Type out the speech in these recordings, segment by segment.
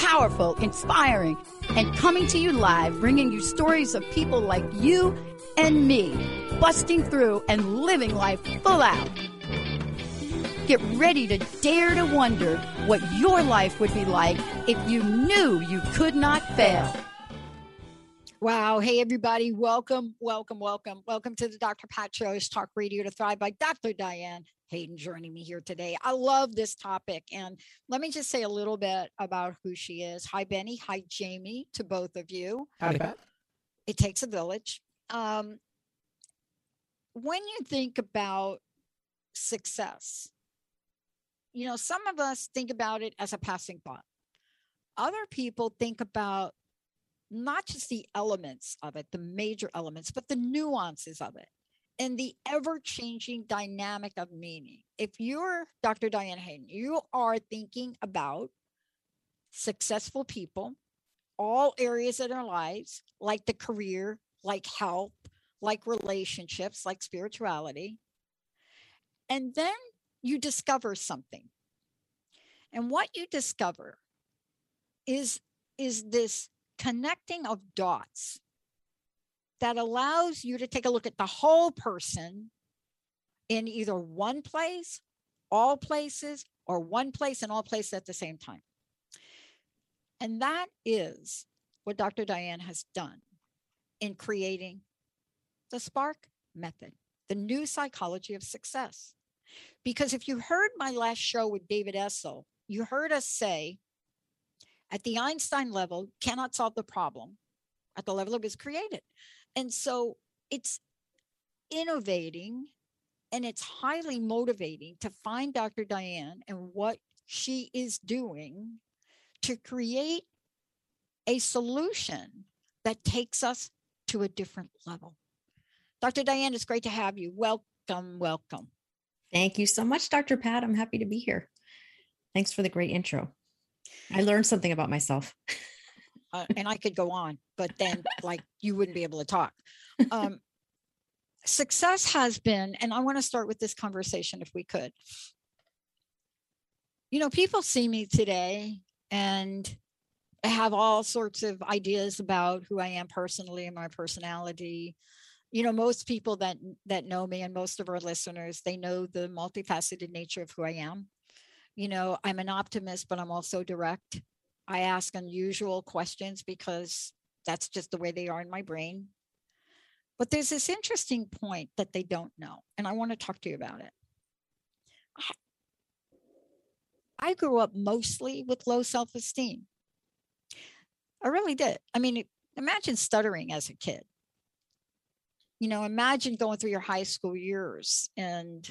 Powerful, inspiring, and coming to you live, bringing you stories of people like you and me, busting through and living life full out. Get ready to dare to wonder what your life would be like if you knew you could not fail. Wow. Hey, everybody. Welcome, welcome, welcome. Welcome to the Dr. Pat Show's Talk Radio to Thrive by Dr. Diane Hayden joining me here today. I love this topic. And let me just say a little bit about who she is. Hi, Benny. Hi, Jamie, to both of you. Howdy, Pat. It takes a village. Um, when you think about success, you know, some of us think about it as a passing thought. Other people think about not just the elements of it, the major elements, but the nuances of it and the ever changing dynamic of meaning. If you're Dr. Diane Hayden, you are thinking about successful people, all areas of their lives, like the career, like health, like relationships, like spirituality. And then you discover something. And what you discover is, is this connecting of dots that allows you to take a look at the whole person in either one place, all places, or one place and all places at the same time. And that is what Dr. Diane has done in creating the Spark method, the new psychology of success. Because if you heard my last show with David Essel, you heard us say at the Einstein level, cannot solve the problem at the level it was created. And so it's innovating and it's highly motivating to find Dr. Diane and what she is doing to create a solution that takes us to a different level. Dr. Diane, it's great to have you. Welcome, welcome. Thank you so much, Dr. Pat. I'm happy to be here. Thanks for the great intro. I learned something about myself. uh, and I could go on, but then like you wouldn't be able to talk. Um, success has been, and I want to start with this conversation if we could. You know, people see me today and have all sorts of ideas about who I am personally and my personality. You know, most people that that know me and most of our listeners, they know the multifaceted nature of who I am. You know, I'm an optimist, but I'm also direct. I ask unusual questions because that's just the way they are in my brain. But there's this interesting point that they don't know, and I want to talk to you about it. I grew up mostly with low self esteem. I really did. I mean, imagine stuttering as a kid. You know, imagine going through your high school years and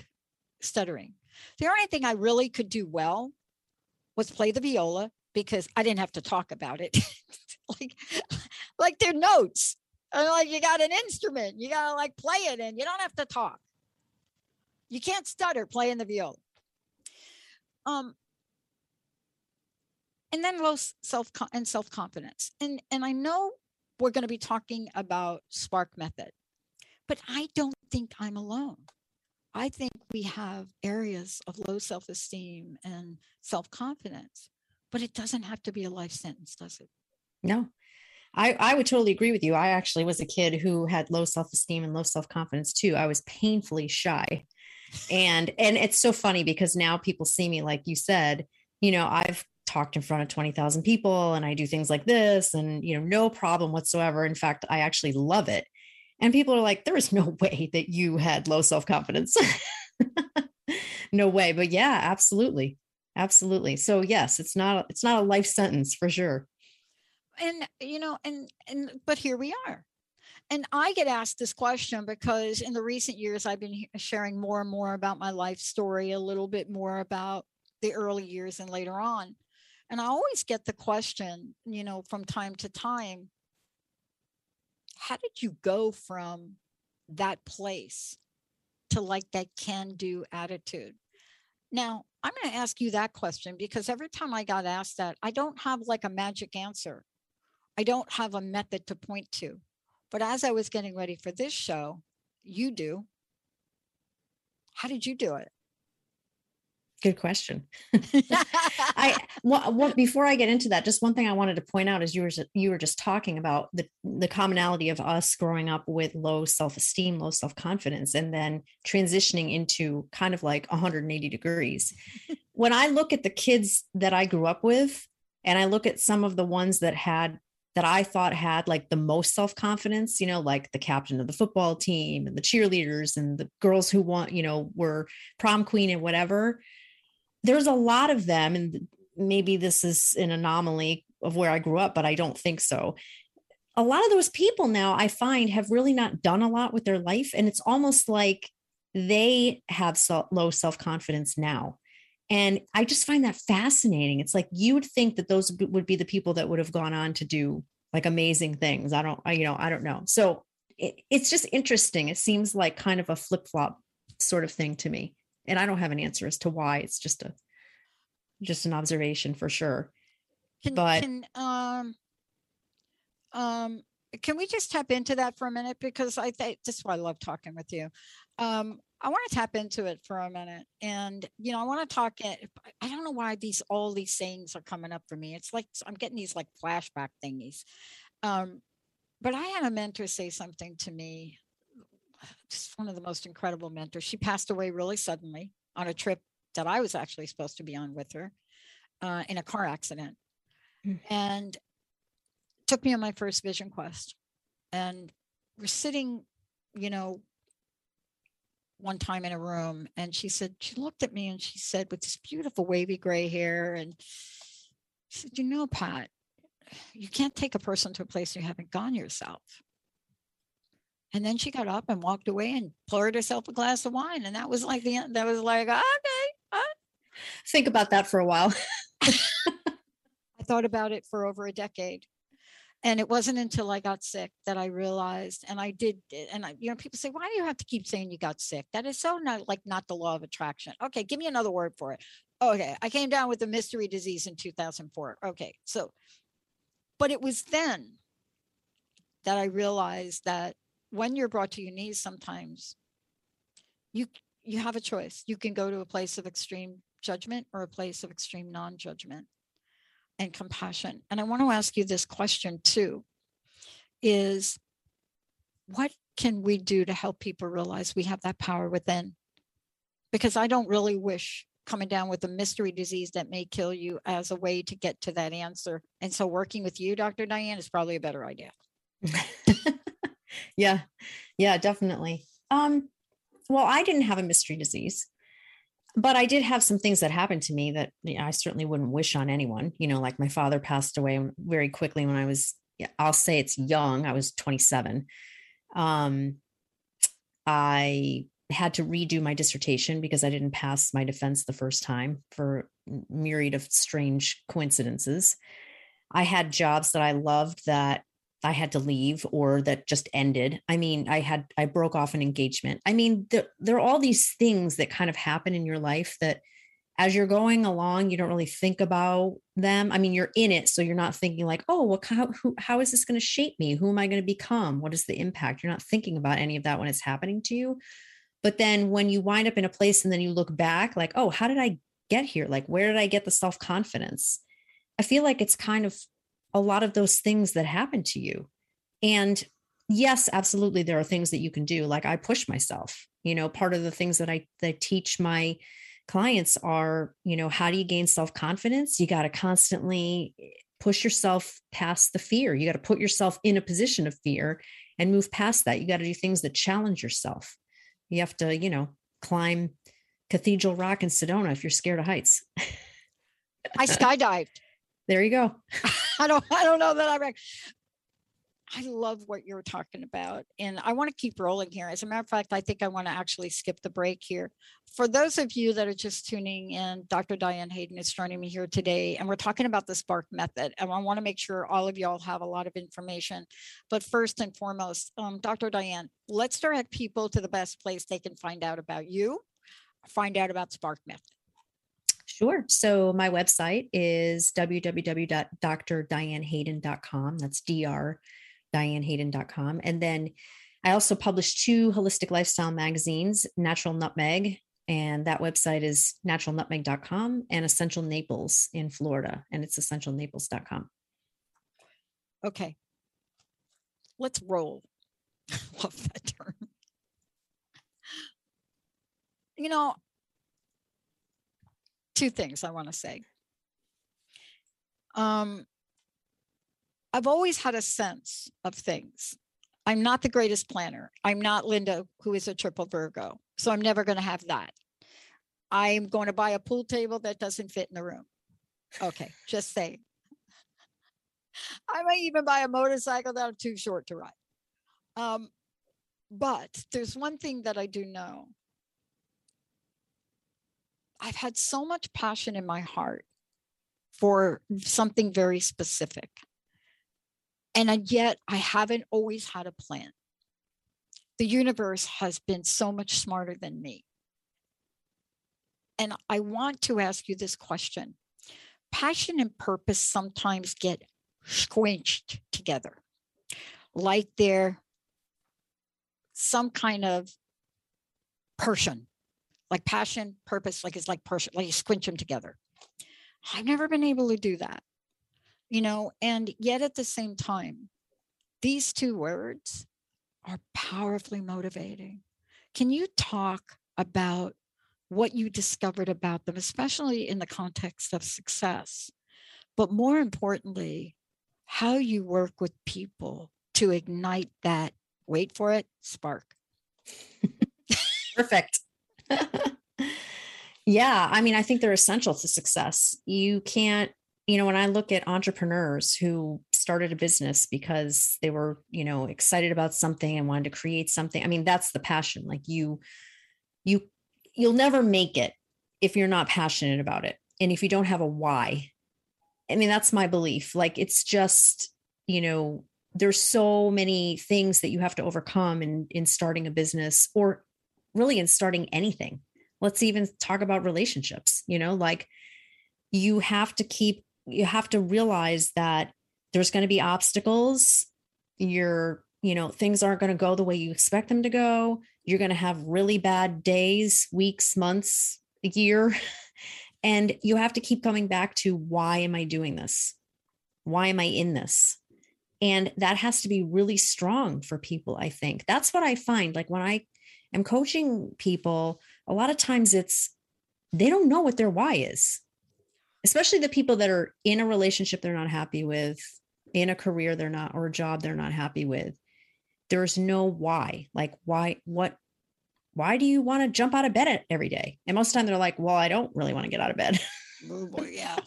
stuttering. The only thing I really could do well was play the viola because I didn't have to talk about it. like, like they're notes. And like you got an instrument, you gotta like play it and you don't have to talk. You can't stutter playing the viola. Um, and then low self and self confidence. And and I know we're going to be talking about Spark Method, but I don't think I'm alone. I think we have areas of low self esteem and self confidence but it doesn't have to be a life sentence, does it? No. I, I would totally agree with you. I actually was a kid who had low self-esteem and low self-confidence too. I was painfully shy. And and it's so funny because now people see me like you said, you know, I've talked in front of 20,000 people and I do things like this and you know, no problem whatsoever. In fact, I actually love it. And people are like, there is no way that you had low self-confidence. no way. But yeah, absolutely absolutely. So yes it's not it's not a life sentence for sure. And you know and and but here we are. And i get asked this question because in the recent years i've been sharing more and more about my life story a little bit more about the early years and later on. And i always get the question you know from time to time how did you go from that place to like that can do attitude? Now, I'm going to ask you that question because every time I got asked that, I don't have like a magic answer. I don't have a method to point to. But as I was getting ready for this show, you do. How did you do it? Good question. I what, what before I get into that, just one thing I wanted to point out is you were you were just talking about the the commonality of us growing up with low self esteem, low self confidence, and then transitioning into kind of like 180 degrees. when I look at the kids that I grew up with, and I look at some of the ones that had that I thought had like the most self confidence, you know, like the captain of the football team and the cheerleaders and the girls who want, you know, were prom queen and whatever there's a lot of them, and maybe this is an anomaly of where I grew up, but I don't think so. A lot of those people now I find have really not done a lot with their life. And it's almost like they have so, low self confidence now. And I just find that fascinating. It's like you would think that those would be the people that would have gone on to do like amazing things. I don't, I, you know, I don't know. So it, it's just interesting. It seems like kind of a flip flop sort of thing to me and I don't have an answer as to why. It's just a just an observation for sure. Can, but can, um um can we just tap into that for a minute because I think this is why I love talking with you. Um, I want to tap into it for a minute, and you know, I want to talk. I don't know why these all these sayings are coming up for me. It's like I'm getting these like flashback thingies. Um, but I had a mentor say something to me just one of the most incredible mentors. She passed away really suddenly on a trip that I was actually supposed to be on with her uh, in a car accident. Mm. And took me on my first vision quest. And we're sitting, you know, one time in a room and she said, she looked at me and she said, with this beautiful wavy gray hair, and she said, You know, Pat, you can't take a person to a place you haven't gone yourself. And then she got up and walked away and poured herself a glass of wine. And that was like the end. That was like, okay. Uh. Think about that for a while. I thought about it for over a decade. And it wasn't until I got sick that I realized, and I did, and I, you know, people say, why do you have to keep saying you got sick? That is so not like not the law of attraction. Okay, give me another word for it. Okay, I came down with a mystery disease in 2004. Okay, so, but it was then that I realized that when you're brought to your knees sometimes you you have a choice. You can go to a place of extreme judgment or a place of extreme non-judgment and compassion. And i want to ask you this question too is what can we do to help people realize we have that power within? Because i don't really wish coming down with a mystery disease that may kill you as a way to get to that answer. And so working with you dr diane is probably a better idea yeah. Yeah definitely. Um well i didn't have a mystery disease but i did have some things that happened to me that you know, i certainly wouldn't wish on anyone you know like my father passed away very quickly when i was i'll say it's young i was 27 um i had to redo my dissertation because i didn't pass my defense the first time for myriad of strange coincidences. I had jobs that i loved that I had to leave or that just ended. I mean, I had I broke off an engagement. I mean, there, there are all these things that kind of happen in your life that as you're going along, you don't really think about them. I mean, you're in it, so you're not thinking like, "Oh, what how who, how is this going to shape me? Who am I going to become? What is the impact?" You're not thinking about any of that when it's happening to you. But then when you wind up in a place and then you look back like, "Oh, how did I get here? Like where did I get the self-confidence?" I feel like it's kind of a lot of those things that happen to you. And yes, absolutely, there are things that you can do. Like I push myself. You know, part of the things that I that teach my clients are, you know, how do you gain self confidence? You got to constantly eh, push yourself past the fear. You got to put yourself in a position of fear and move past that. You got to do things that challenge yourself. You have to, you know, climb Cathedral Rock in Sedona if you're scared of heights. I skydived. There you go. I don't I don't know that I rec- I love what you're talking about. And I want to keep rolling here. As a matter of fact, I think I want to actually skip the break here. For those of you that are just tuning in, Dr. Diane Hayden is joining me here today, and we're talking about the Spark method. And I want to make sure all of y'all have a lot of information. But first and foremost, um, Dr. Diane, let's direct people to the best place they can find out about you, find out about Spark method. Sure. So my website is www.drdianehayden.com. That's dr dianehayden.com. And then I also publish two holistic lifestyle magazines, Natural Nutmeg, and that website is naturalnutmeg.com and Essential Naples in Florida, and it's essentialnaples.com. Okay. Let's roll. Love that term. You know, two things I want to say. Um, I've always had a sense of things. I'm not the greatest planner. I'm not Linda, who is a triple Virgo. So I'm never going to have that. I'm going to buy a pool table that doesn't fit in the room. Okay, just saying. I might even buy a motorcycle that I'm too short to ride. Um, but there's one thing that I do know. I've had so much passion in my heart for something very specific. And yet I haven't always had a plan. The universe has been so much smarter than me. And I want to ask you this question Passion and purpose sometimes get squinched together, like they're some kind of person, like passion, purpose, like it's like person, like you squinch them together. I've never been able to do that you know, and yet at the same time, these two words are powerfully motivating. Can you talk about what you discovered about them, especially in the context of success? But more importantly, how you work with people to ignite that, wait for it, spark. Perfect. yeah, I mean, I think they're essential to success. You can't you know, when I look at entrepreneurs who started a business because they were, you know, excited about something and wanted to create something, I mean, that's the passion. Like you, you, you'll never make it if you're not passionate about it. And if you don't have a why, I mean, that's my belief. Like it's just, you know, there's so many things that you have to overcome in in starting a business or really in starting anything. Let's even talk about relationships, you know, like you have to keep you have to realize that there's going to be obstacles. You're you know things aren't going to go the way you expect them to go. You're going to have really bad days weeks months a year. And you have to keep coming back to why am i doing this? Why am i in this? And that has to be really strong for people i think. That's what i find like when i am coaching people a lot of times it's they don't know what their why is especially the people that are in a relationship they're not happy with, in a career they're not, or a job they're not happy with. There's no why. Like, why, what, why do you want to jump out of bed every day? And most of the time they're like, well, I don't really want to get out of bed. oh boy, yeah.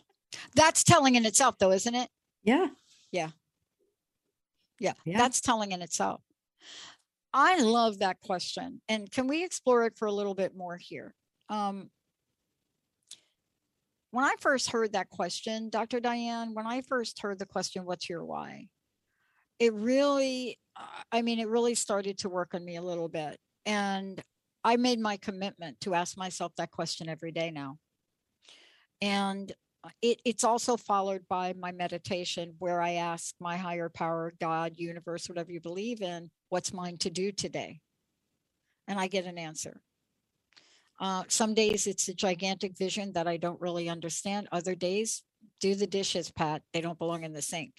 That's telling in itself, though, isn't it? Yeah. Yeah. Yeah. Yeah. That's telling in itself. I love that question. And can we explore it for a little bit more here? Um, when I first heard that question, Dr. Diane, when I first heard the question, what's your why? It really, I mean, it really started to work on me a little bit. And I made my commitment to ask myself that question every day now. And it, it's also followed by my meditation where I ask my higher power, God, universe, whatever you believe in, what's mine to do today? And I get an answer. Uh, some days it's a gigantic vision that I don't really understand. Other days, do the dishes, Pat. They don't belong in the sink.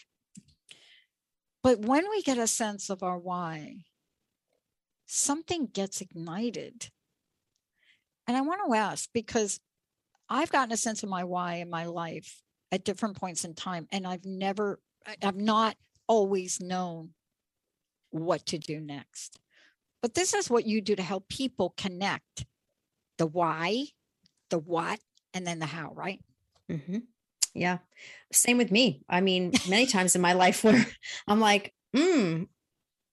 But when we get a sense of our why, something gets ignited. And I want to ask because I've gotten a sense of my why in my life at different points in time, and I've never, I've not always known what to do next. But this is what you do to help people connect the why, the what, and then the how, right? Mm-hmm. Yeah. Same with me. I mean, many times in my life where I'm like, mm,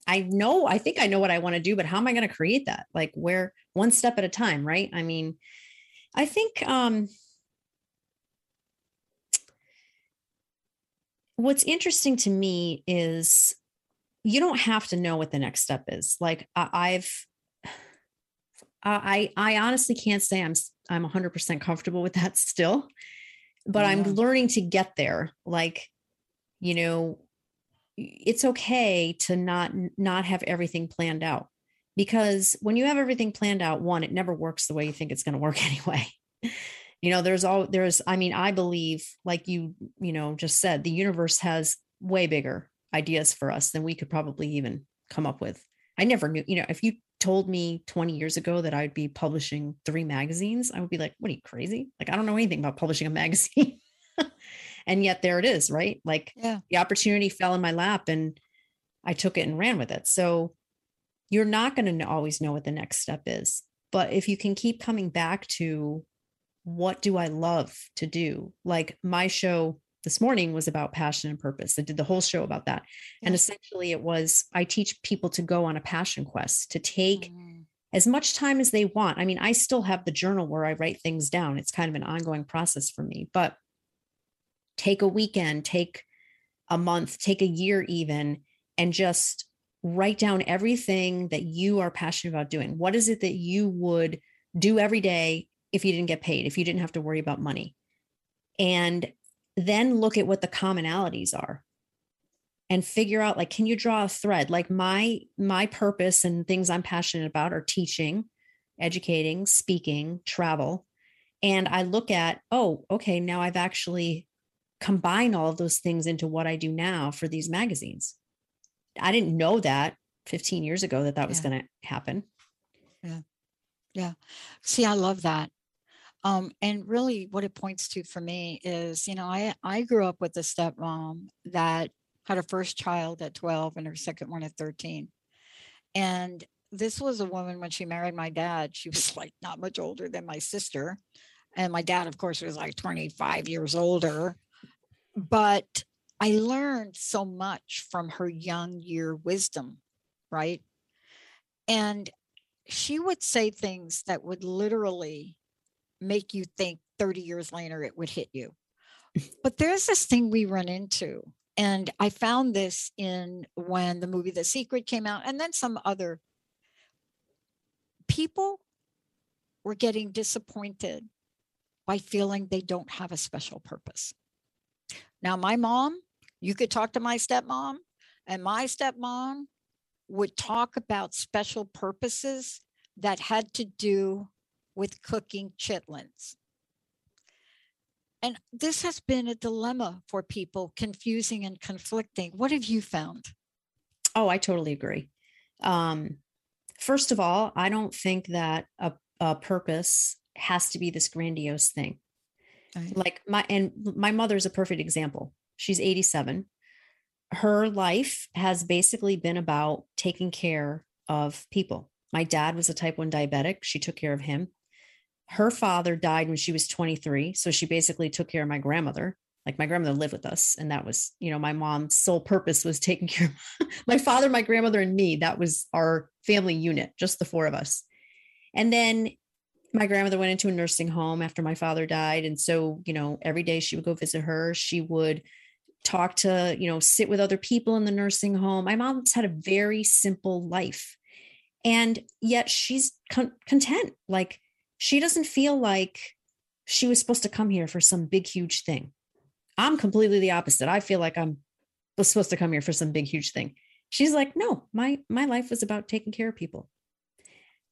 I know, I think I know what I want to do, but how am I going to create that? Like where one step at a time, right? I mean, I think um what's interesting to me is you don't have to know what the next step is. Like I, I've I I honestly can't say I'm I'm 100% comfortable with that still, but yeah. I'm learning to get there. Like, you know, it's okay to not not have everything planned out because when you have everything planned out one it never works the way you think it's going to work anyway you know there's all there's i mean i believe like you you know just said the universe has way bigger ideas for us than we could probably even come up with. I never knew you know if you told me 20 years ago that i'd be publishing three magazines i would be like what are you crazy? Like i don't know anything about publishing a magazine. And yet there it is right? Like yeah. the opportunity fell in my lap and i took it and ran with it. So you're not going to always know what the next step is but if you can keep coming back to what do i love to do? Like my show this morning was about passion and purpose i did the whole show about that yeah. and essentially it was i teach people to go on a passion quest to take mm. as much time as they want i mean i still have the journal where i write things down it's kind of an ongoing process for me but take a weekend, take a month, take a year even, and just write down everything that you are passionate about doing. What is it that you would do every day if you didn't get paid, if you didn't have to worry about money? And then look at what the commonalities are and figure out like can you draw a thread like my my purpose and things i'm passionate about are teaching educating speaking travel and i look at oh okay now i've actually combined all of those things into what I do now for these magazines. I didn't know that 15 years ago that that was yeah. going to happen. Yeah. Yeah. See, I love that. Um, and really what it points to for me is, you know, I, I grew up with a stepmom that had her first child at 12 and her second one at 13. And this was a woman when she married my dad, she was like not much older than my sister. And my dad, of course, was like 25 years older but I learned so much from her young year wisdom, right? And she would say things that would literally make you think 30 years later it would hit you. But there's this thing we run into, and I found this in when the movie The Secret came out, and then some other people were getting disappointed by feeling they don't have a special purpose. Now, my mom, you could talk to my stepmom, and my stepmom would talk about special purposes that had to do with cooking chitlins. And this has been a dilemma for people, confusing and conflicting. What have you found? Oh, I totally agree. Um, first of all, I don't think that a, a purpose has to be this grandiose thing. Right. Like my and my mother's a perfect example. She's 87. Her life has basically been about taking care of people. My dad was a type 1 diabetic. She took care of him. Her father died when she was 23, so she basically took care of my grandmother. Like my grandmother lived with us and that was, you know, my mom's sole purpose was taking care of my father, my grandmother and me. That was our family unit, just the four of us. And then my grandmother went into a nursing home after my father died and so you know every day she would go visit her she would talk to you know sit with other people in the nursing home my mom's had a very simple life and yet she's con- content like she doesn't feel like she was supposed to come here for some big huge thing. I'm completely the opposite. I feel like i'm was supposed to come here for some big huge thing. She's like no my my life was about taking care of people.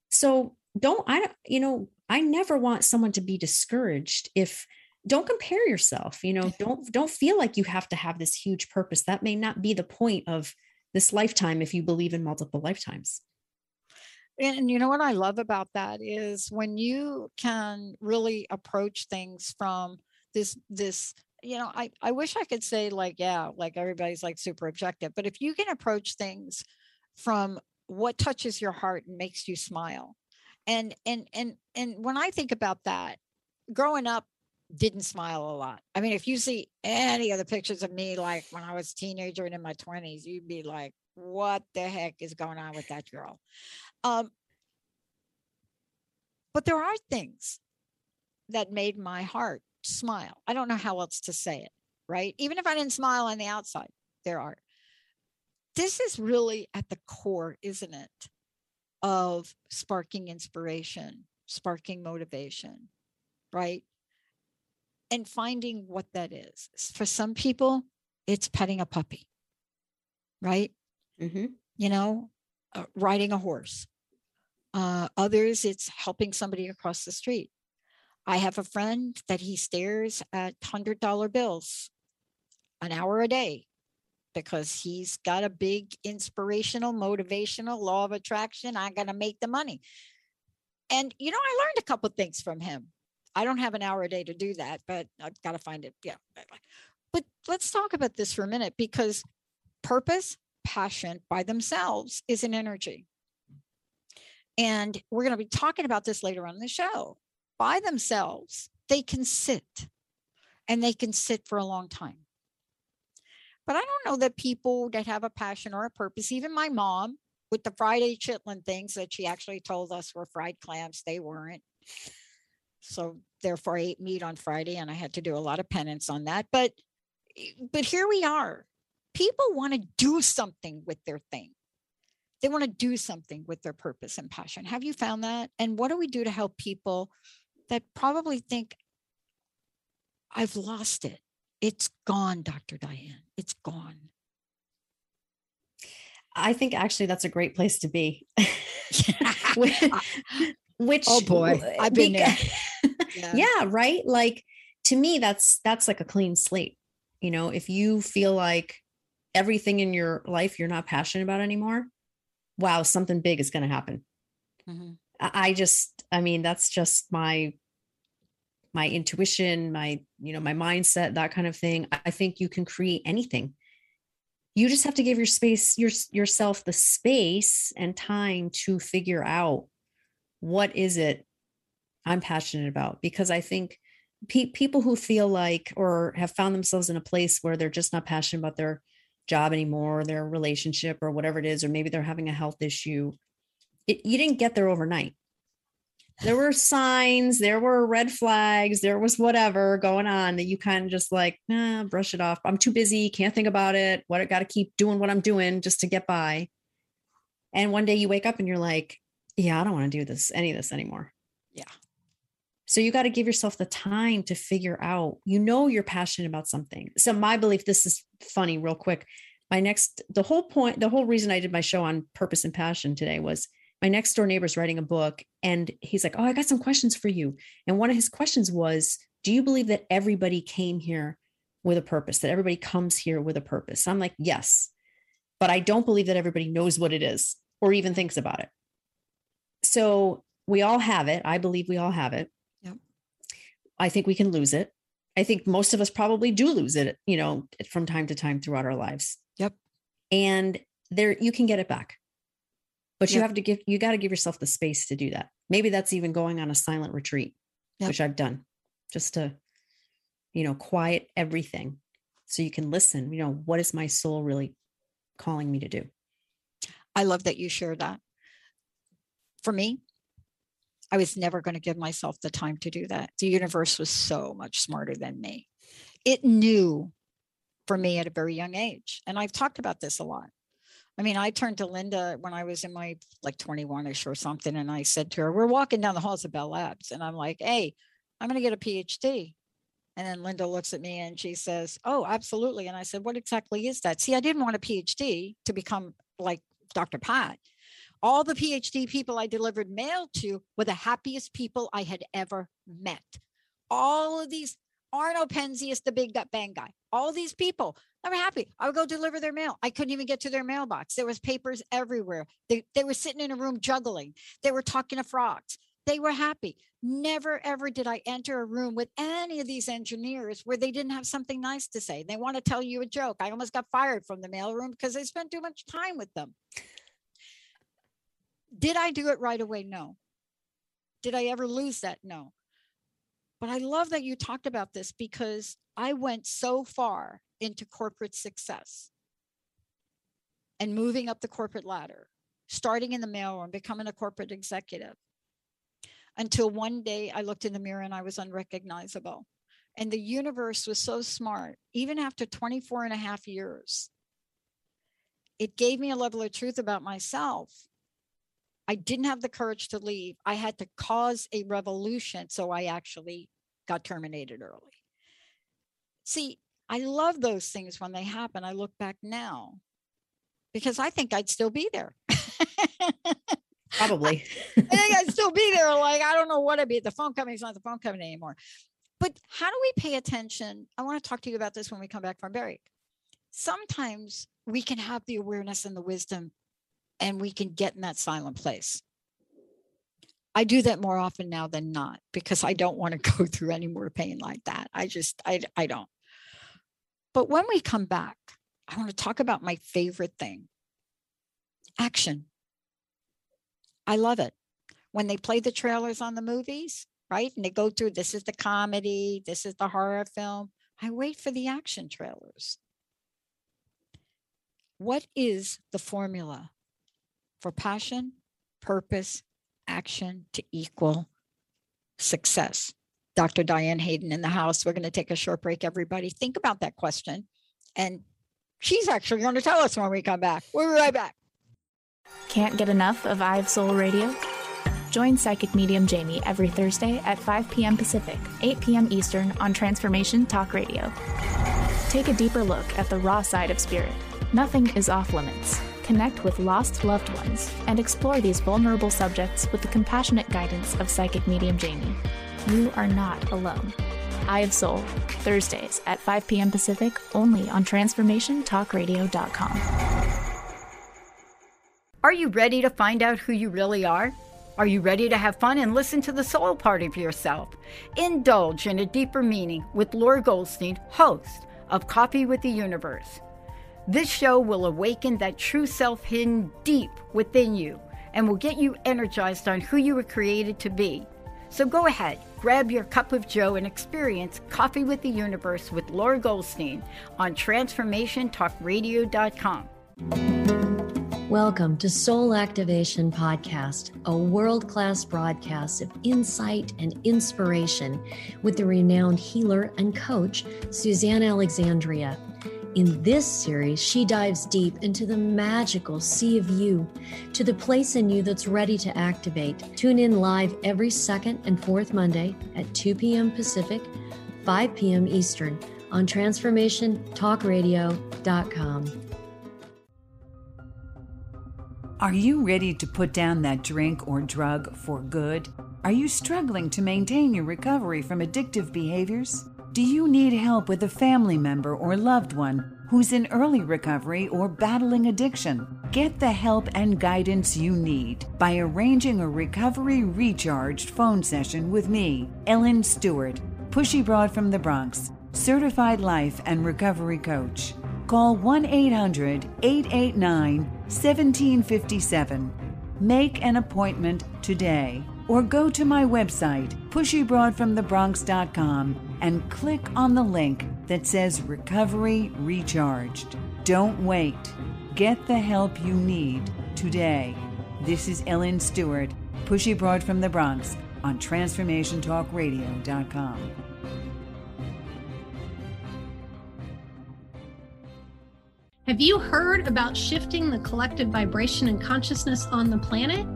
So don't i don't, you know i never want someone to be discouraged if don't compare yourself you know don't don't feel like you have to have this huge purpose. That may not be the point of this lifetime if you believe in multiple lifetimes and you know what i love about that is when you can really approach things from this this you know i i wish i could say like yeah like everybody's like super objective but if you can approach things from what touches your heart and makes you smile and and and and when i think about that growing up didn't smile a lot. I mean, if you see any of the pictures of me, like when I was a teenager and in my 20s, you'd be like, what the heck is going on with that girl? Um, but there are things that made my heart smile. I don't know how else to say it, right? Even if I didn't smile on the outside, there are. This is really at the core, isn't it, of sparking inspiration, sparking motivation, right? And finding what that is. For some people, it's petting a puppy, right? Mm-hmm. You know, uh, riding a horse. Uh, others, it's helping somebody across the street. I have a friend that he stares at hundred dollar bills an hour a day because he's got a big inspirational, motivational law of attraction. I'm going to make the money. And, you know, I learned a couple things from him. I don't have an hour a day to do that, but I've got to find it. Yeah. But let's talk about this for a minute because purpose, passion by themselves is an energy. And we're going to be talking about this later on in the show. By themselves, they can sit and they can sit for a long time. But I don't know that people that have a passion or a purpose, even my mom with the Friday chitlin things that she actually told us were fried clams, they weren't. So therefore I ate meat on Friday and I had to do a lot of penance on that. But but here we are. People want to do something with their thing. They want to do something with their purpose and passion. Have you found that? And what do we do to help people that probably think I've lost it? It's gone, Dr. Diane. It's gone. I think actually that's a great place to be. Which oh boy, I've been there. yeah. yeah, right. Like to me, that's that's like a clean slate. You know, if you feel like everything in your life you're not passionate about anymore, wow, something big is going to happen. Mm-hmm. I just, I mean, that's just my my intuition, my, you know, my mindset, that kind of thing. I think you can create anything. You just have to give your space, your yourself the space and time to figure out what is it I'm passionate about. Because I think pe- people who feel like or have found themselves in a place where they're just not passionate about their job anymore, their relationship or whatever it is, or maybe they're having a health issue. It, you didn't get there overnight there were signs, there were red flags, there was whatever going on that you kind of just like, brush it off. I'm too busy, can't think about it. What I got to keep doing what I'm doing just to get by. And one day you wake up and you're like, yeah, I don't want to do this, any of this anymore. Yeah. So you got to give yourself the time to figure out, you know, you're passionate about something. So my belief, this is funny, real quick. My next, the whole point, the whole reason I did my show on purpose and passion today was my next door neighbor's writing a book and he's like, Oh, I got some questions for you. And one of his questions was, Do you believe that everybody came here with a purpose, that everybody comes here with a purpose? I'm like, Yes, but I don't believe that everybody knows what it is or even thinks about it. So we all have it. I believe we all have it. I think we can lose it. I think most of us probably do lose it, you know, from time to time throughout our lives. Yep. And there you can get it back but yep. you have to give you got to give yourself the space to do that maybe that's even going on a silent retreat yep. which i've done just to you know quiet everything so you can listen you know what is my soul really calling me to do i love that you share that for me i was never going to give myself the time to do that the universe was so much smarter than me it knew for me at a very young age and i've talked about this a lot I mean, I turned to Linda when I was in my like 21ish or something, and I said to her, We're walking down the halls of Bell Labs, and I'm like, Hey, I'm going to get a PhD. And then Linda looks at me and she says, Oh, absolutely. And I said, What exactly is that? See, I didn't want a PhD to become like Dr. Pat. All the PhD people I delivered mail to were the happiest people I had ever met. All of these Arno Penzias, the big gut bang guy, all these people they were happy. I would go deliver their mail. I couldn't even get to their mailbox. There was papers everywhere. They, they were sitting in a room juggling. They were talking to frogs. They were happy. Never ever did I enter a room with any of these engineers where they didn't have something nice to say. They want to tell you a joke. I almost got fired from the mailroom because I spent too much time with them. Did I do it right away? No. Did I ever lose that? No. But I love that you talked about this because I went so far into corporate success and moving up the corporate ladder, starting in the mailroom, becoming a corporate executive, until one day I looked in the mirror and I was unrecognizable. And the universe was so smart, even after 24 and a half years, it gave me a level of truth about myself. I didn't have the courage to leave. I had to cause a revolution. So I actually got terminated early. See, I love those things when they happen. I look back now because I think I'd still be there. Probably. I think I'd still be there. Like, I don't know what I'd be. The phone company's not the phone company anymore. But how do we pay attention? I want to talk to you about this when we come back from break. Sometimes we can have the awareness and the wisdom, and we can get in that silent place. I do that more often now than not because I don't want to go through any more pain like that. I just, I, I don't. But when we come back, I want to talk about my favorite thing action. I love it. When they play the trailers on the movies, right? And they go through this is the comedy, this is the horror film. I wait for the action trailers. What is the formula for passion, purpose, action to equal success? Dr. Diane Hayden in the house. We're going to take a short break, everybody. Think about that question. And she's actually going to tell us when we come back. We'll be right back. Can't get enough of I Have Soul Radio? Join psychic medium Jamie every Thursday at 5 p.m. Pacific, 8 p.m. Eastern on Transformation Talk Radio. Take a deeper look at the raw side of spirit. Nothing is off limits. Connect with lost loved ones and explore these vulnerable subjects with the compassionate guidance of psychic medium Jamie. You are not alone. I have Soul, Thursdays at 5 p.m. Pacific, only on TransformationTalkRadio.com. Are you ready to find out who you really are? Are you ready to have fun and listen to the soul part of yourself? Indulge in a deeper meaning with Laura Goldstein, host of Coffee with the Universe. This show will awaken that true self hidden deep within you and will get you energized on who you were created to be. So go ahead, grab your cup of joe and experience Coffee with the Universe with Laura Goldstein on TransformationTalkRadio.com. Welcome to Soul Activation Podcast, a world class broadcast of insight and inspiration with the renowned healer and coach, Suzanne Alexandria. In this series, she dives deep into the magical sea of you, to the place in you that's ready to activate. Tune in live every second and fourth Monday at 2 p.m. Pacific, 5 p.m. Eastern on TransformationTalkRadio.com. Are you ready to put down that drink or drug for good? Are you struggling to maintain your recovery from addictive behaviors? Do you need help with a family member or loved one who's in early recovery or battling addiction? Get the help and guidance you need by arranging a recovery recharged phone session with me, Ellen Stewart, Pushy Broad from the Bronx, certified life and recovery coach. Call 1 800 889 1757. Make an appointment today or go to my website, pushybroadfromthebronx.com, and click on the link that says Recovery Recharged. Don't wait. Get the help you need today. This is Ellen Stewart, Pushy Broad from the Bronx on TransformationTalkRadio.com. Have you heard about shifting the collective vibration and consciousness on the planet?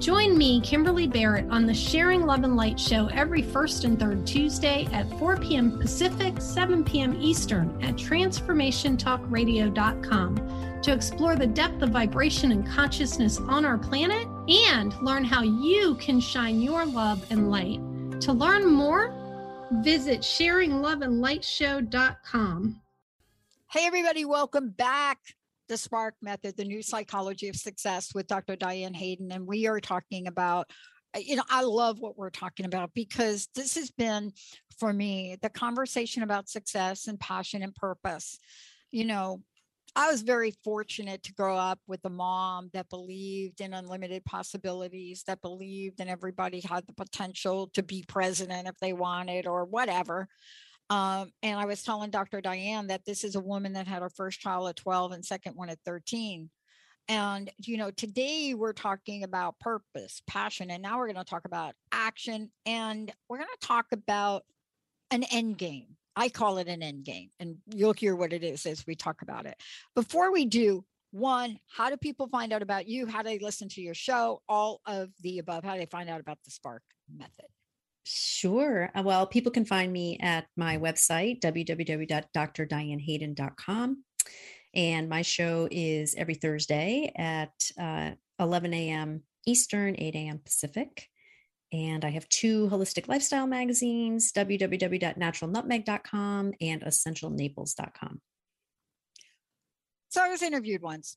Join me, Kimberly Barrett, on the Sharing Love and Light show every first and third Tuesday at 4 p.m. Pacific, 7 p.m. Eastern at TransformationTalkRadio.com to explore the depth of vibration and consciousness on our planet and learn how you can shine your love and light. To learn more, visit SharingLoveAndLightShow.com. Hey, everybody, welcome back. The Spark Method, the new psychology of success with Dr. Diane Hayden. And we are talking about, uh, you know, I love what we're talking about because this has been for me the conversation about success and passion and purpose. You know, I was very fortunate to grow up with a mom that believed in unlimited possibilities, that believed in everybody had the potential to be president if they wanted or whatever. Um, and I was telling Dr. Diane that this is a woman that had her first child at 12 and second one at 13. And, you know, today we're talking about purpose, passion, and now we're going to talk about action and we're going to talk about an end game. I call it an end game, and you'll hear what it is as we talk about it. Before we do, one, how do people find out about you? How do they listen to your show? All of the above. How do they find out about the Spark method? Sure. Uh, well, people can find me at my website, www.drdianehayden.com. And my show is every Thursday at uh, 11 a.m. Eastern, 8 a.m. Pacific. And I have two holistic lifestyle magazines, www.naturalnutmeg.com and essentialnaples.com. So I was interviewed once.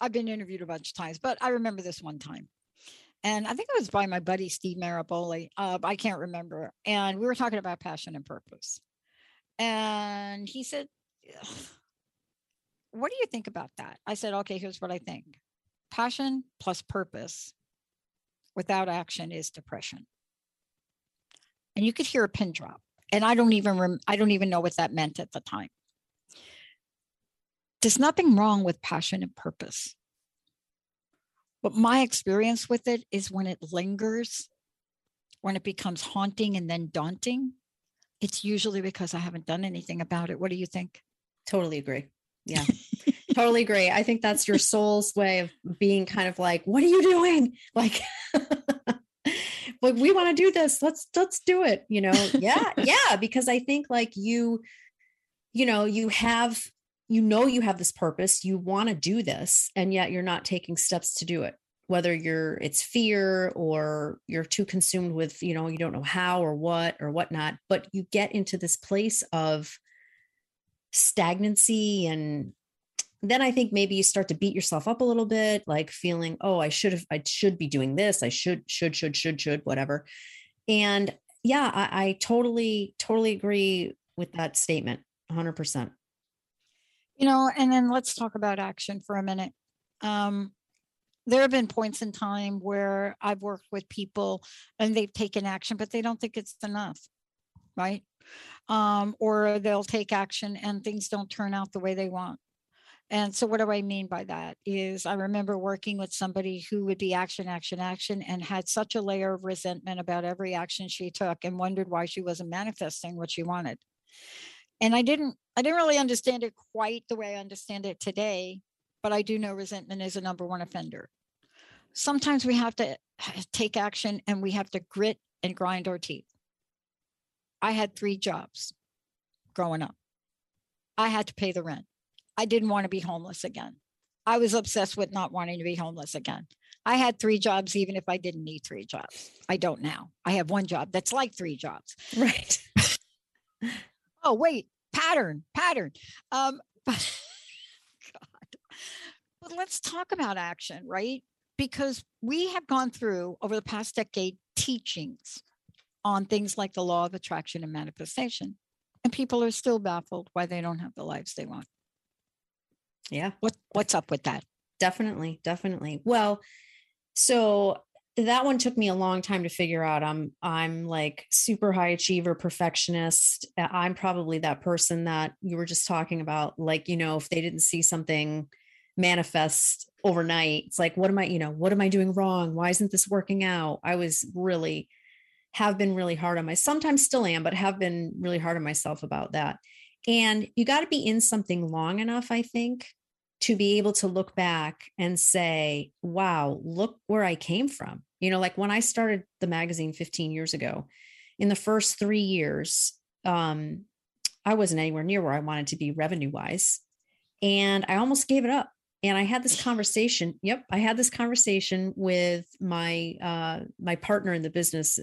I've been interviewed a bunch of times, but I remember this one time. And I think it was by my buddy Steve Maraboli. Uh, I can't remember. And we were talking about passion and purpose. And he said, What do you think about that? I said, Okay, here's what I think passion plus purpose without action is depression. And you could hear a pin drop. And I don't even rem- I don't even know what that meant at the time. There's nothing wrong with passion and purpose. But my experience with it is when it lingers, when it becomes haunting and then daunting, it's usually because I haven't done anything about it. What do you think? Totally agree. Yeah. totally agree. I think that's your soul's way of being kind of like, what are you doing? Like, like we want to do this. Let's let's do it. You know, yeah, yeah. Because I think like you, you know, you have you know you have this purpose, you want to do this, and yet you're not taking steps to do it. Whether you're it's fear or you're too consumed with, you know, you don't know how or what or whatnot, but you get into this place of stagnancy and then I think maybe you start to beat yourself up a little bit, like feeling, oh, I should have, I should be doing this. I should, should, should, should, should, whatever. And yeah, I, I totally, totally agree with that statement. 100%. You know, and then let's talk about action for a minute. Um, there have been points in time where I've worked with people and they've taken action, but they don't think it's enough, right? Um, or they'll take action and things don't turn out the way they want. And so, what do I mean by that? Is I remember working with somebody who would be action, action, action, and had such a layer of resentment about every action she took and wondered why she wasn't manifesting what she wanted. And I didn't, I didn't really understand it quite the way I understand it today, but I do know resentment is a number one offender. Sometimes we have to take action and we have to grit and grind our teeth. I had three jobs growing up. I had to pay the rent. I didn't want to be homeless again. I was obsessed with not wanting to be homeless again. I had three jobs, even if I didn't need three jobs. I don't now. I have one job that's like three jobs. Right. oh, wait, pattern, pattern. Um, but God. But let's talk about action, right? Because we have gone through over the past decade teachings on things like the law of attraction and manifestation. And people are still baffled why they don't have the lives they want. Yeah. What what's up with that? Definitely, definitely. Well, so that one took me a long time to figure out. I'm I'm like super high achiever, perfectionist. I'm probably that person that you were just talking about. Like, you know, if they didn't see something manifest overnight, it's like, what am I, you know, what am I doing wrong? Why isn't this working out? I was really have been really hard on my sometimes still am, but have been really hard on myself about that. And you got to be in something long enough, I think, to be able to look back and say, wow, look where I came from. You know, like when I started the magazine 15 years ago, in the first three years, um, I wasn't anywhere near where I wanted to be revenue wise. And I almost gave it up. And I had this conversation. Yep, I had this conversation with my uh, my partner in the business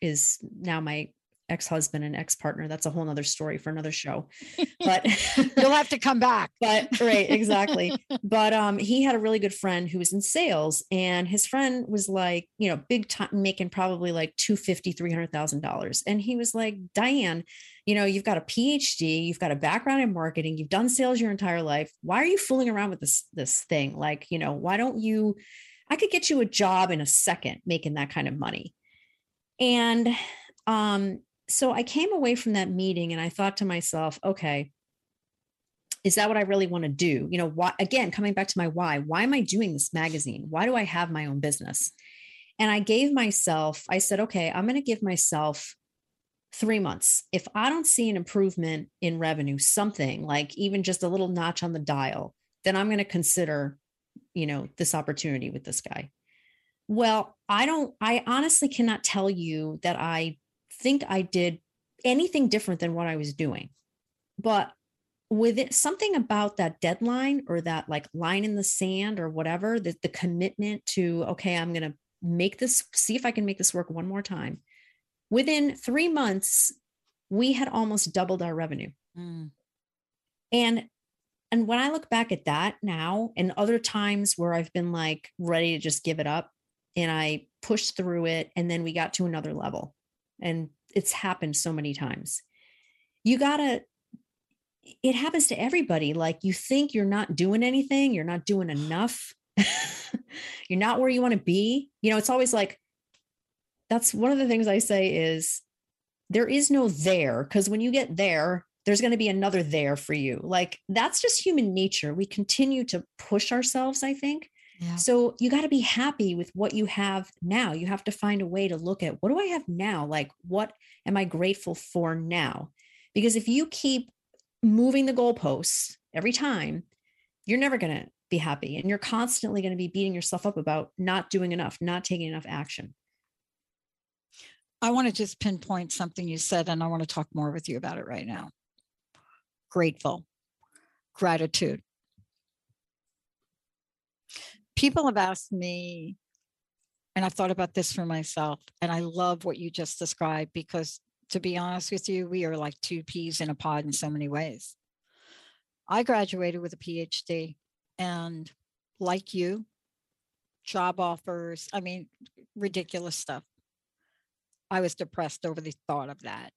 is now my ex-husband and ex-partner that's a whole nother story for another show but you'll have to come back. But right exactly. But um he had a really good friend who was in sales and his friend was like you know big time making probably like 250 300000 dollars and he was like diane you know you've got a phd you've got a background in marketing you've done sales your entire life why are you fooling around with this this thing? Like you know why don't you i could get you a job in a second making that kind of money. And um so I came away from that meeting and I thought to myself, okay, is that what I really want to do? You know, why again, coming back to my why, why am I doing this magazine? Why do I have my own business? And I gave myself, I said, okay, I'm going to give myself three months. If I don't see an improvement in revenue, something like even just a little notch on the dial, then I'm going to consider, you know, this opportunity with this guy. Well, I don't, I honestly cannot tell you that I think I did anything different than what I was doing. But with it, something about that deadline or that like line in the sand or whatever, the, the commitment to, okay, I'm going to make this, see if I can make this work one more time. Within three months, we had almost doubled our revenue. Mm. And and when I look back at that now and other times where I've been like ready to just give it up and I pushed through it and then we got to another level and it's happened so many times. You gotta it happens to everybody like you think you're not doing anything you're not doing enough you're not where you want to be you know it's always like that's one of the things i say is there is no there because when you get there there's going to be another there for you like that's just human nature we continue to push ourselves i think so you got to be happy with what you have now. You have to find a way to look at what do I have now? Like, what am I grateful for now? Because if you keep moving the goalposts every time, you're never going to be happy. And you're constantly going to be beating yourself up about not doing enough, not taking enough action. I want to just pinpoint something you said, and I want to talk more with you about it right now. Grateful, gratitude people have asked me, and I've thought about this for myself, and I love what you just described because to be honest with you, we are like two peas in a pod in so many ways. I graduated with a PhD, and like you, job offers, I mean, ridiculous stuff. I was depressed over the thought of that.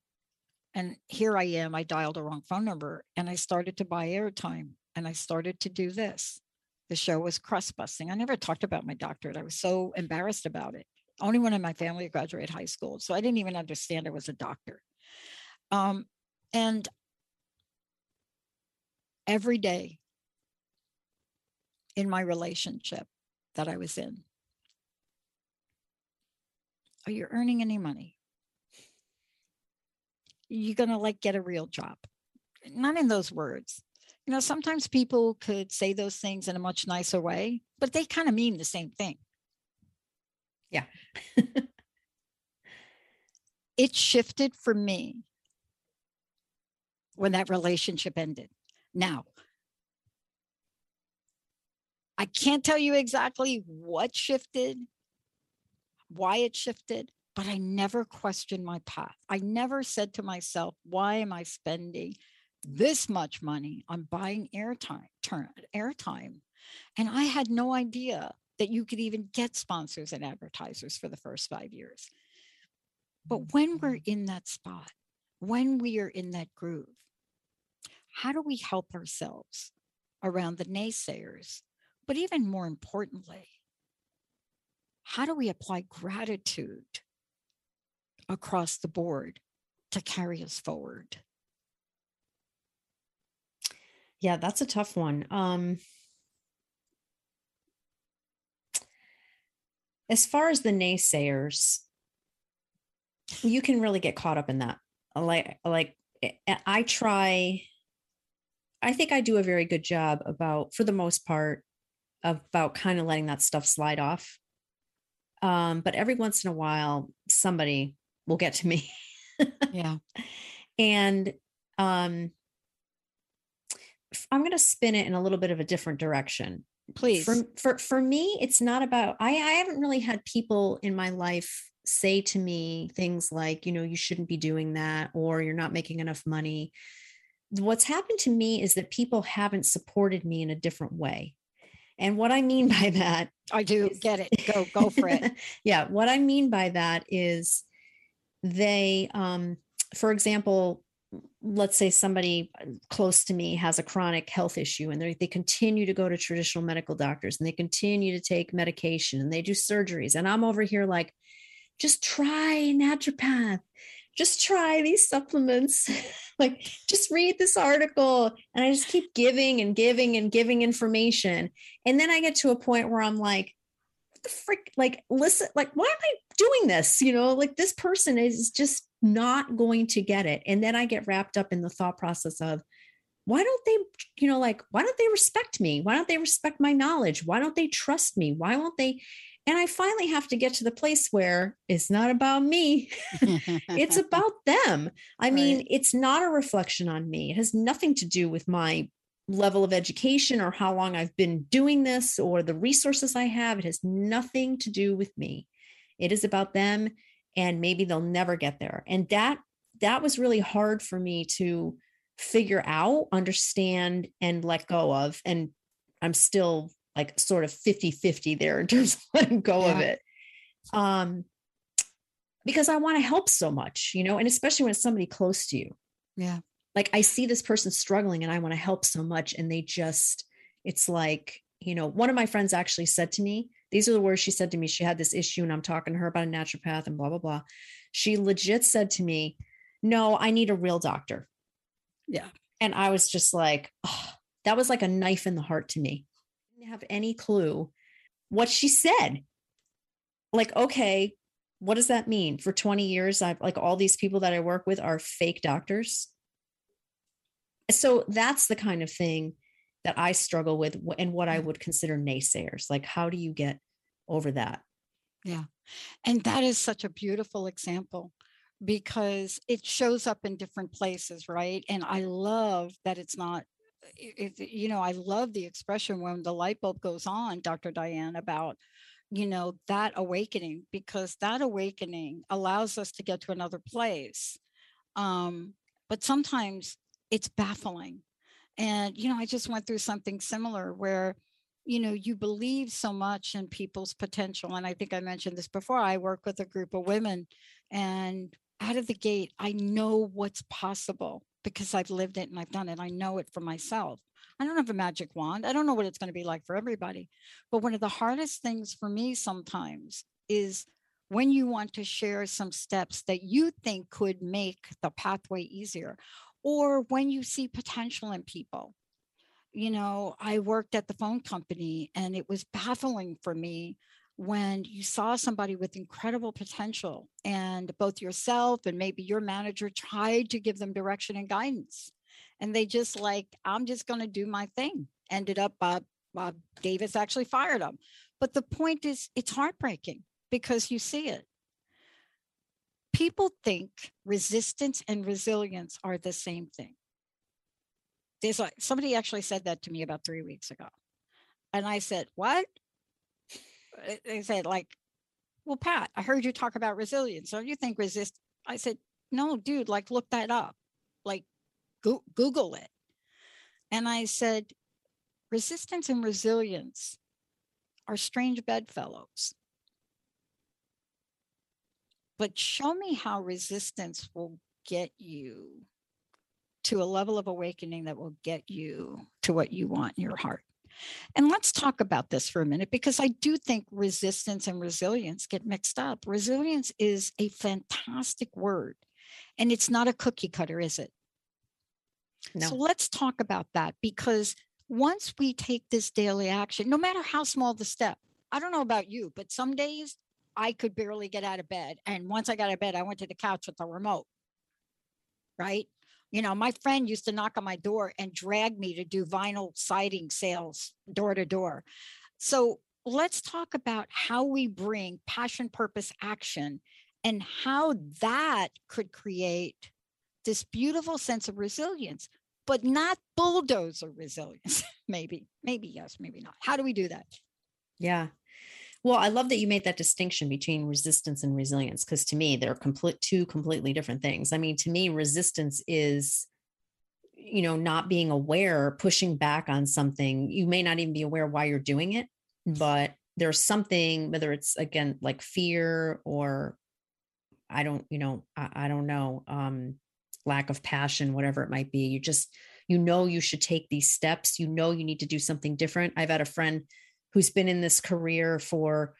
And here I am, I dialed a wrong phone number and I started to buy airtime and I started to do this the show was crust busting. I never talked about my doctorate. I was so embarrassed about it. Only one in my family graduated high school. So I didn't even understand I was a doctor. Um, and every day in my relationship that I was in, are you earning any money? You're to like get a real job. Not in those words, you know, sometimes people could say those things in a much nicer way, but they kind of mean the same thing. Yeah. it shifted for me when that relationship ended. Now, I can't tell you exactly what shifted, why it shifted, but I never questioned my path. I never said to myself, why am I spending this much money on buying airtime turn airtime and i had no idea that you could even get sponsors and advertisers for the first five years but when we're mm-hmm. in that spot when we are in that groove how do we help ourselves around the naysayers but even more importantly how do we apply gratitude across the board to carry us forward yeah, that's a tough one. Um, as far as the naysayers, you can really get caught up in that. Like, like eh, eh, I try. I think I do a very good job about, for the most part, about kind of letting that stuff slide off. Um, but every once in a while, somebody will get to me. yeah. And um, I'm going to spin it in a little bit of a different direction. Please. For, for for me, it's not about I, I haven't really had people in my life say to me things like, you know, you shouldn't be doing that or you're not making enough money. What's happened to me is that people haven't supported me in a different way. And what I mean by that, I do is- get it. Go, go for it. yeah, what I mean by that is they um for example, let's say somebody uh, close to me has a chronic health issue and they they continue to go to traditional medical doctors and they continue to take medication and they do surgeries and I'm over here like just try naturopath. Just try these supplements. Like just read this article. And i just keep giving and giving and giving information. And then i get to a point where i'm like the frick like listen like why am i doing this? You know like this person is just not going to get it. And then i get wrapped up in the thought process of why don't they you know like why don't they respect me? Why don't they respect my knowledge? Why don't they trust me? Why won't they? And i finally have to get to the place where it's not about me. It's about them. I mean it's not a reflection on me. It has nothing to do with my level of education or how long i've been doing this or the resources i have it has nothing to do with me. It is about them and maybe they'll never get there. And that that was really hard for me to figure out understand and let go of. And i'm still like sort of 50 50 there in terms of letting go of it. Um because i want to help so much you know and especially when it's somebody close to you. Yeah. Like I see this person struggling and I want to help so much and they just it's like you know one of my friends actually said to me these are the words she said to me she had this issue and I'm talking to her about a naturopath and blah blah blah. She legit said to me no I need a real doctor. Yeah. and I was just like oh, that was like a knife in the heart to me. I didn't have any clue what she said. Like okay what does that mean? For 20 years i've like all these people that i work with are fake doctors so that's the kind of thing that i struggle with and what i would consider naysayers like how do you get over that Yeah. And that is such a beautiful example because it shows up in different places, right? And I love that it's not, it, it- you know, I love the expression when the light bulb goes on, Dr. Diane, about, you know, that awakening, because that awakening allows us to get to another place. Um, but sometimes it's baffling. And, you know, I just went through something similar where, you know, you believe so much in people's potential. And I think I mentioned this before. I work with a group of women, and out of the gate, I know what's possible because I've lived it and I've done it. I know it for myself. I don't have a magic wand. I don't know what it's going to be like for everybody. But one of the hardest things for me sometimes is when you want to share some steps that you think could make the pathway easier, or when you see potential in people you know, I worked at the phone company and it was baffling for me when you saw somebody with incredible potential and both yourself and maybe your manager tried to give them direction and guidance. And they just like, I'm just going to do my thing. Ended up, Bob, Bob Davis actually fired them. But the point is, it's heartbreaking because you see it. People think resistance and resilience are the same thing. There's like somebody actually said that to me about three weeks ago. And i said what? Uh, they said like well pat i heard you talk about resilience. Don't you think resist i said no dude like look that up. Like go- google it. And i said resistance and resilience are strange bedfellows but show me how resistance will get you to a level of awakening that will get you to what you want in your heart. And let's talk about this for a minute because I do think resistance and resilience get mixed up. Resilience is a fantastic word, and it's not a cookie cutter, is it? no So let's talk about that because once we take this daily action, no matter how small the step, I don't know about you, but some days I could barely get out of bed. And once I got out of bed, I went to the couch with the remote. Right. You know, my friend used to knock on my door and drag me to do vinyl siding sales door to door. So let's talk about how we bring passion, purpose, action, and how that could create this beautiful sense of resilience. but not bulldozer resilience. maybe, maybe yes, maybe not. How do we do that? Yeah. Well, I love that you made that distinction between resistance and resilience because to me, they're complete two completely different things. I mean, to me, resistance is you know not being aware pushing back on something. You may not even be aware why you're doing it but there's something whether it's again like fear or i don't you know i, I don't know um lack of passion whatever it might be. You just you know you should take these steps. You know you need to do something different. I've had a friend who's been in this career for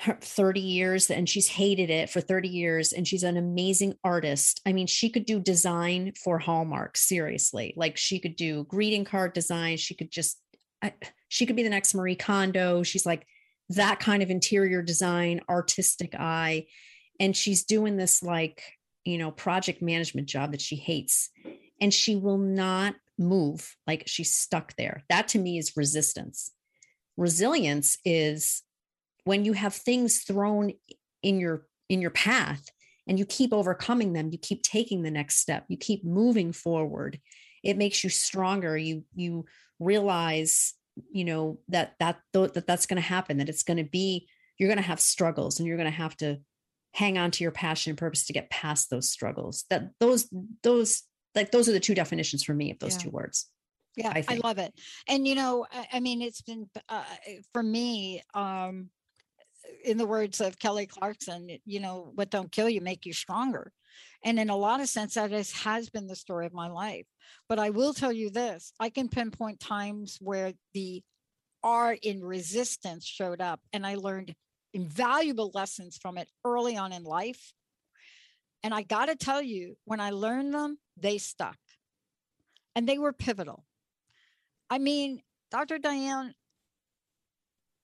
30 years and she's hated it for 30 years and she's an amazing artist. I mean, she could do design for Hallmark, seriously. Like she could do greeting card design, she could just I, she could be the next Marie Kondo. She's like that kind of interior design, artistic eye and she's doing this like, you know, project management job that she hates and she will not move like she's stuck there. That to me is resistance. Resilience is when you have things thrown in your in your path and you keep overcoming them you keep taking the next step you keep moving forward it makes you stronger. You you realize you know that that that that's going to happen that it's going to be you're going to have struggles and you're going to have to hang on to your passion and purpose to get past those struggles. That those those like those are the two definitions for me of those yeah. two words yeah I, I, love it and you know I, I mean it's been uh, for me um in the words of Kelly Clarkson, you know, what don't kill you make you stronger. And in a lot of sense, that is, has been the story of my life. But I will tell you this I can pinpoint times where the art in resistance showed up, and I learned invaluable lessons from it early on in life. And I got to tell you, when I learned them, they stuck and they were pivotal. I mean, Dr. Diane,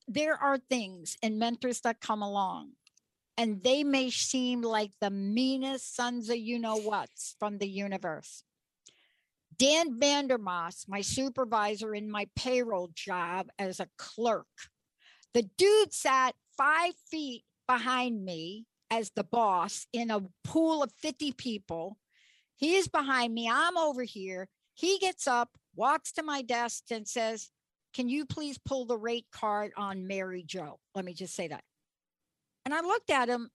there are things and mentors that come along and they may seem like the meanest sons of you know what's from the universe. Dan Vandermoss, my supervisor in my payroll job as a clerk, the dude sat five feet behind me as the boss in a pool of 50 people. He's behind me. I'm over here. He gets up, walks to my desk, and says, can you please pull the rate card on Mary Joe? Let me just say that. And I looked at him.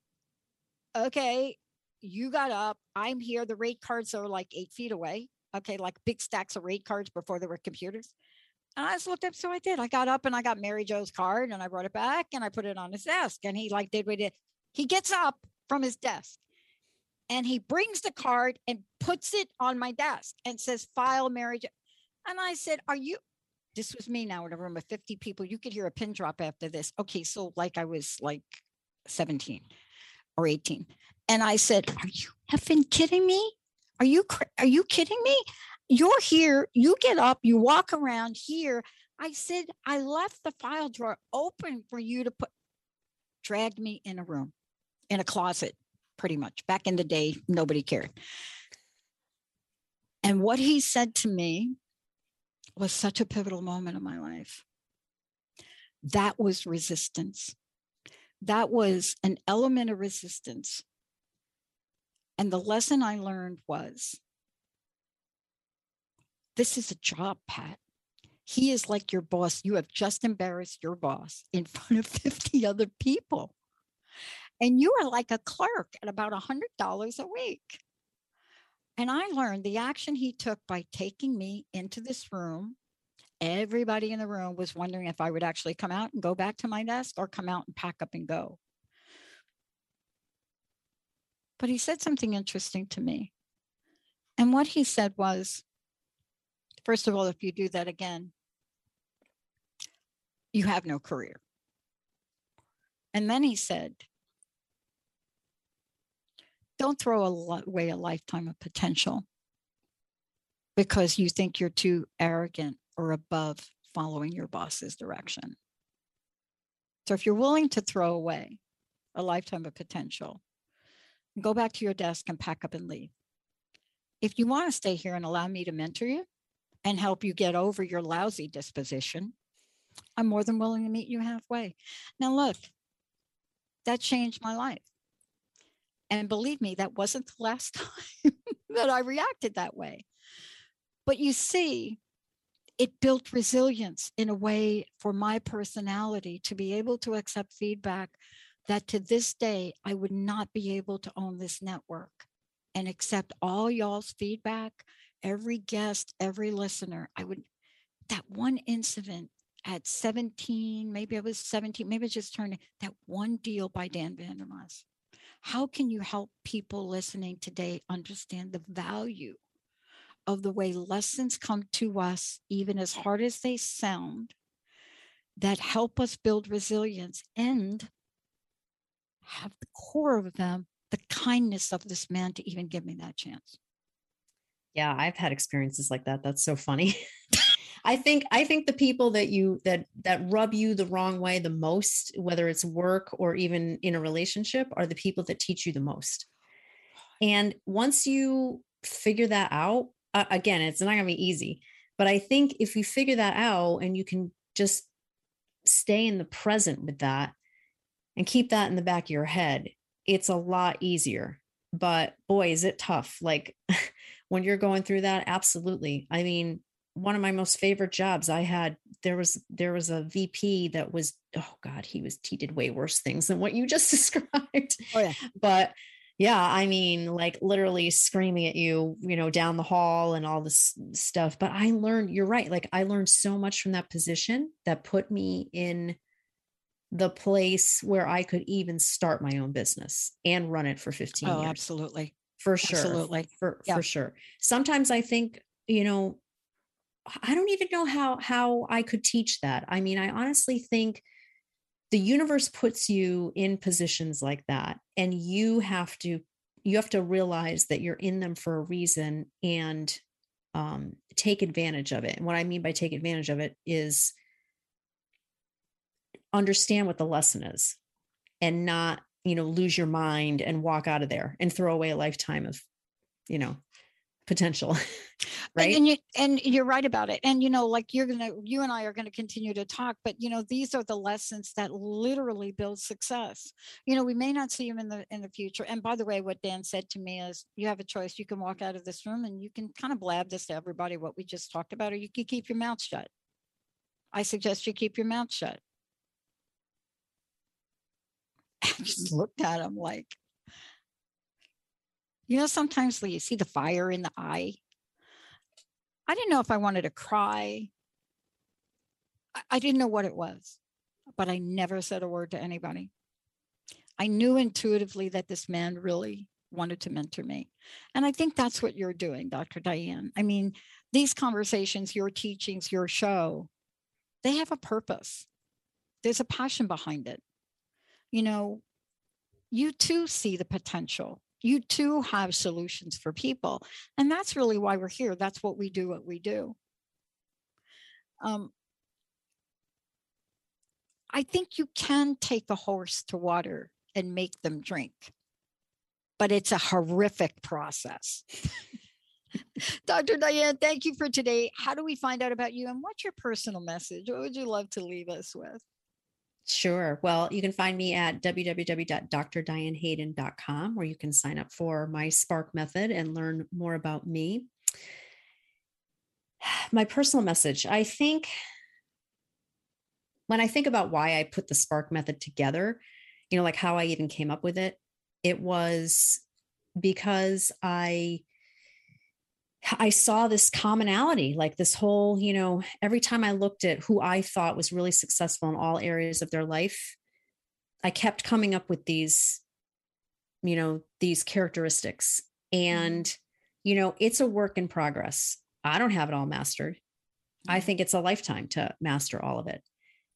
Okay, you got up. I'm here. The rate cards are like eight feet away. Okay, like big stacks of rate cards before there were computers. And I just looked up. So I did. I got up and I got Mary Joe's card and I brought it back and I put it on his desk. And he like did what he did. He gets up from his desk and he brings the card and puts it on my desk and says, file Mary Jo. And I said, Are you this was me now in a room of 50 people. You could hear a pin drop after this. Okay, so like I was like 17 or 18. And I said, Are you effing kidding me? Are you are you kidding me? You're here, you get up, you walk around here. I said, I left the file drawer open for you to put dragged me in a room, in a closet, pretty much. Back in the day, nobody cared. And what he said to me was such a pivotal moment in my life. That was resistance. That was an element of resistance. And the lesson I learned was this is a job, Pat. He is like your boss. You have just embarrassed your boss in front of 50 other people. And you are like a clerk at about $100 a week. And I learned the action he took by taking me into this room. Everybody in the room was wondering if I would actually come out and go back to my desk or come out and pack up and go. But he said something interesting to me. And what he said was first of all, if you do that again, you have no career. And then he said, don't throw away a lifetime of potential because you think you're too arrogant or above following your boss's direction. So if you're willing to throw away a lifetime of potential, go back to your desk and pack up and leave. If you want to stay here and allow me to mentor you and help you get over your lousy disposition, I'm more than willing to meet you halfway. Now, look, that changed my life. And believe me, that wasn't the last time that I reacted that way. But you see, it built resilience in a way for my personality to be able to accept feedback that to this day I would not be able to own this network and accept all y'all's feedback, every guest, every listener. I would, that one incident at 17, maybe I was 17, maybe I just turned that one deal by Dan Vandermas. How can you help people listening today understand the value of the way lessons come to us, even as hard as they sound, that help us build resilience and have the core of them the kindness of this man to even give me that chance. Yeah, I've had experiences like that. That's so funny. I think I think the people that you that that rub you the wrong way the most, whether it's work or even in a relationship, are the people that teach you the most. And once you figure that out, uh, again, it's not going to be easy, but I think if you figure that out and you can just stay in the present with that and keep that in the back of your head, it's a lot easier. But boy, is it tough. Like when you're going through that, absolutely. I mean, one of my most favorite jobs I had, there was there was a VP that was, oh God, he was he did way worse things than what you just described. Oh yeah. But yeah i mean like literally screaming at you you know down the hall and all this stuff but i learned you're right like i learned so much from that position that put me in the place where i could even start my own business and run it for 15 oh, years absolutely for sure Absolutely. for Yeah. for sure sometimes i think you know i don't even know how how i could teach that. I mean i honestly think the universe puts you in positions like that and you have to you have to realize that you're in them for a reason and um, take advantage of it. And what i mean by take advantage of it is understand what the lesson is and not you know lose your mind and walk out of there and throw away a lifetime of you know potential And- right And, you and you're right about it. And you know, like you're gonna, you and I are gonna continue to talk, but you know, these are the lessons that literally build success. You know, we may not see them in the in the future. And by the way, what Dan said to me is, you have a choice. You can walk out of this room and you can kind of blab this to everybody what we just talked about, or you can keep your mouth shut. I suggest you keep your mouth shut. I just looked at him like, you know, sometimes when you see the fire in the eye, I didn't know if I wanted to cry. I, I didn't know what it was, but I never said a word to anybody. I knew intuitively that this man really wanted to mentor me. And I think that's what you're doing, Dr. Diane. I mean, these conversations, your teachings, your show, they have a purpose. There's a passion behind it. You know, you too see the potential. You too have solutions for people. And that's really why we're here. That's what we do, what we do. Um, I think you can take a horse to water and make them drink, but it's a horrific process. Dr. Diane, thank you for today. How do we find out about you and what's your personal message? What would you love to leave us with? Sure. Well, you can find me at www.drdianehayden.com where you can sign up for my Spark method and learn more about me. My personal message I think when I think about why I put the Spark method together, you know, like how I even came up with it, it was because I I saw this commonality, like this whole, you know, every time I looked at who I thought was really successful in all areas of their life, I kept coming up with these, you know, these characteristics. Mm-hmm. And, you know, it's a work in progress. I don't have it all mastered. I mm-hmm. think it's a lifetime to master all of it.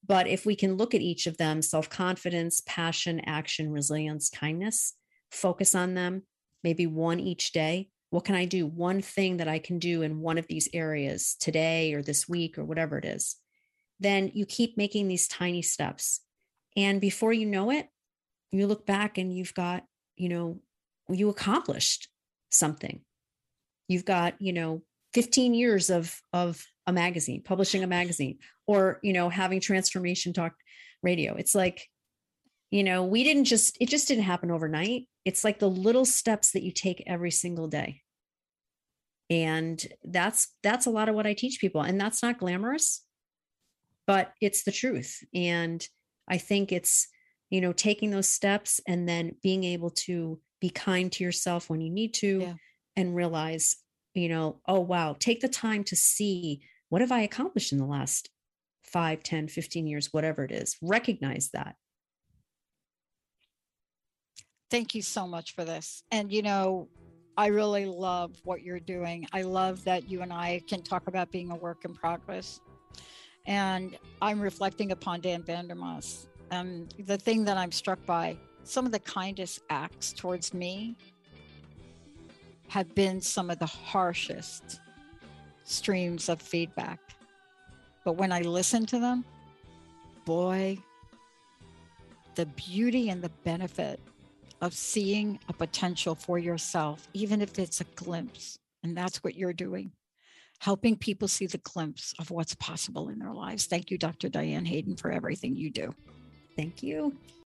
But if we can look at each of them self confidence, passion, action, resilience, kindness, focus on them, maybe one each day. What can I do? One thing that I can do in one of these areas today or this week or whatever it is. Then you keep making these tiny steps. And before you know it, you look back and you've got, you know, you accomplished something. You've got, you know, 15 years of of a magazine, publishing a magazine, or you know, having transformation talk radio. It's like, you know, we didn't just it just didn't happen overnight. It's like the little steps that you take every single day. And that's that's a lot of what i teach people and that's not glamorous but it's the truth and i think it's you know taking those steps and then being able to be kind to yourself when you need to Yeah. and realize you know oh wow take the time to see what have i accomplished in the last 5 10 15 years whatever it is recognize that Thank you so much for this. And you know, I really love what you're doing. I love that you and I can talk about being a work in progress. And I'm reflecting upon Dan Vandermas. And the thing that I'm struck by, some of the kindest acts towards me have been some of the harshest streams of feedback. But when I listen to them, boy, the beauty and the benefit of seeing a potential for yourself, even if it's a glimpse. And that's what you're doing, helping people see the glimpse of what's possible in their lives. Thank you, Dr. Diane Hayden, for everything you do. thank you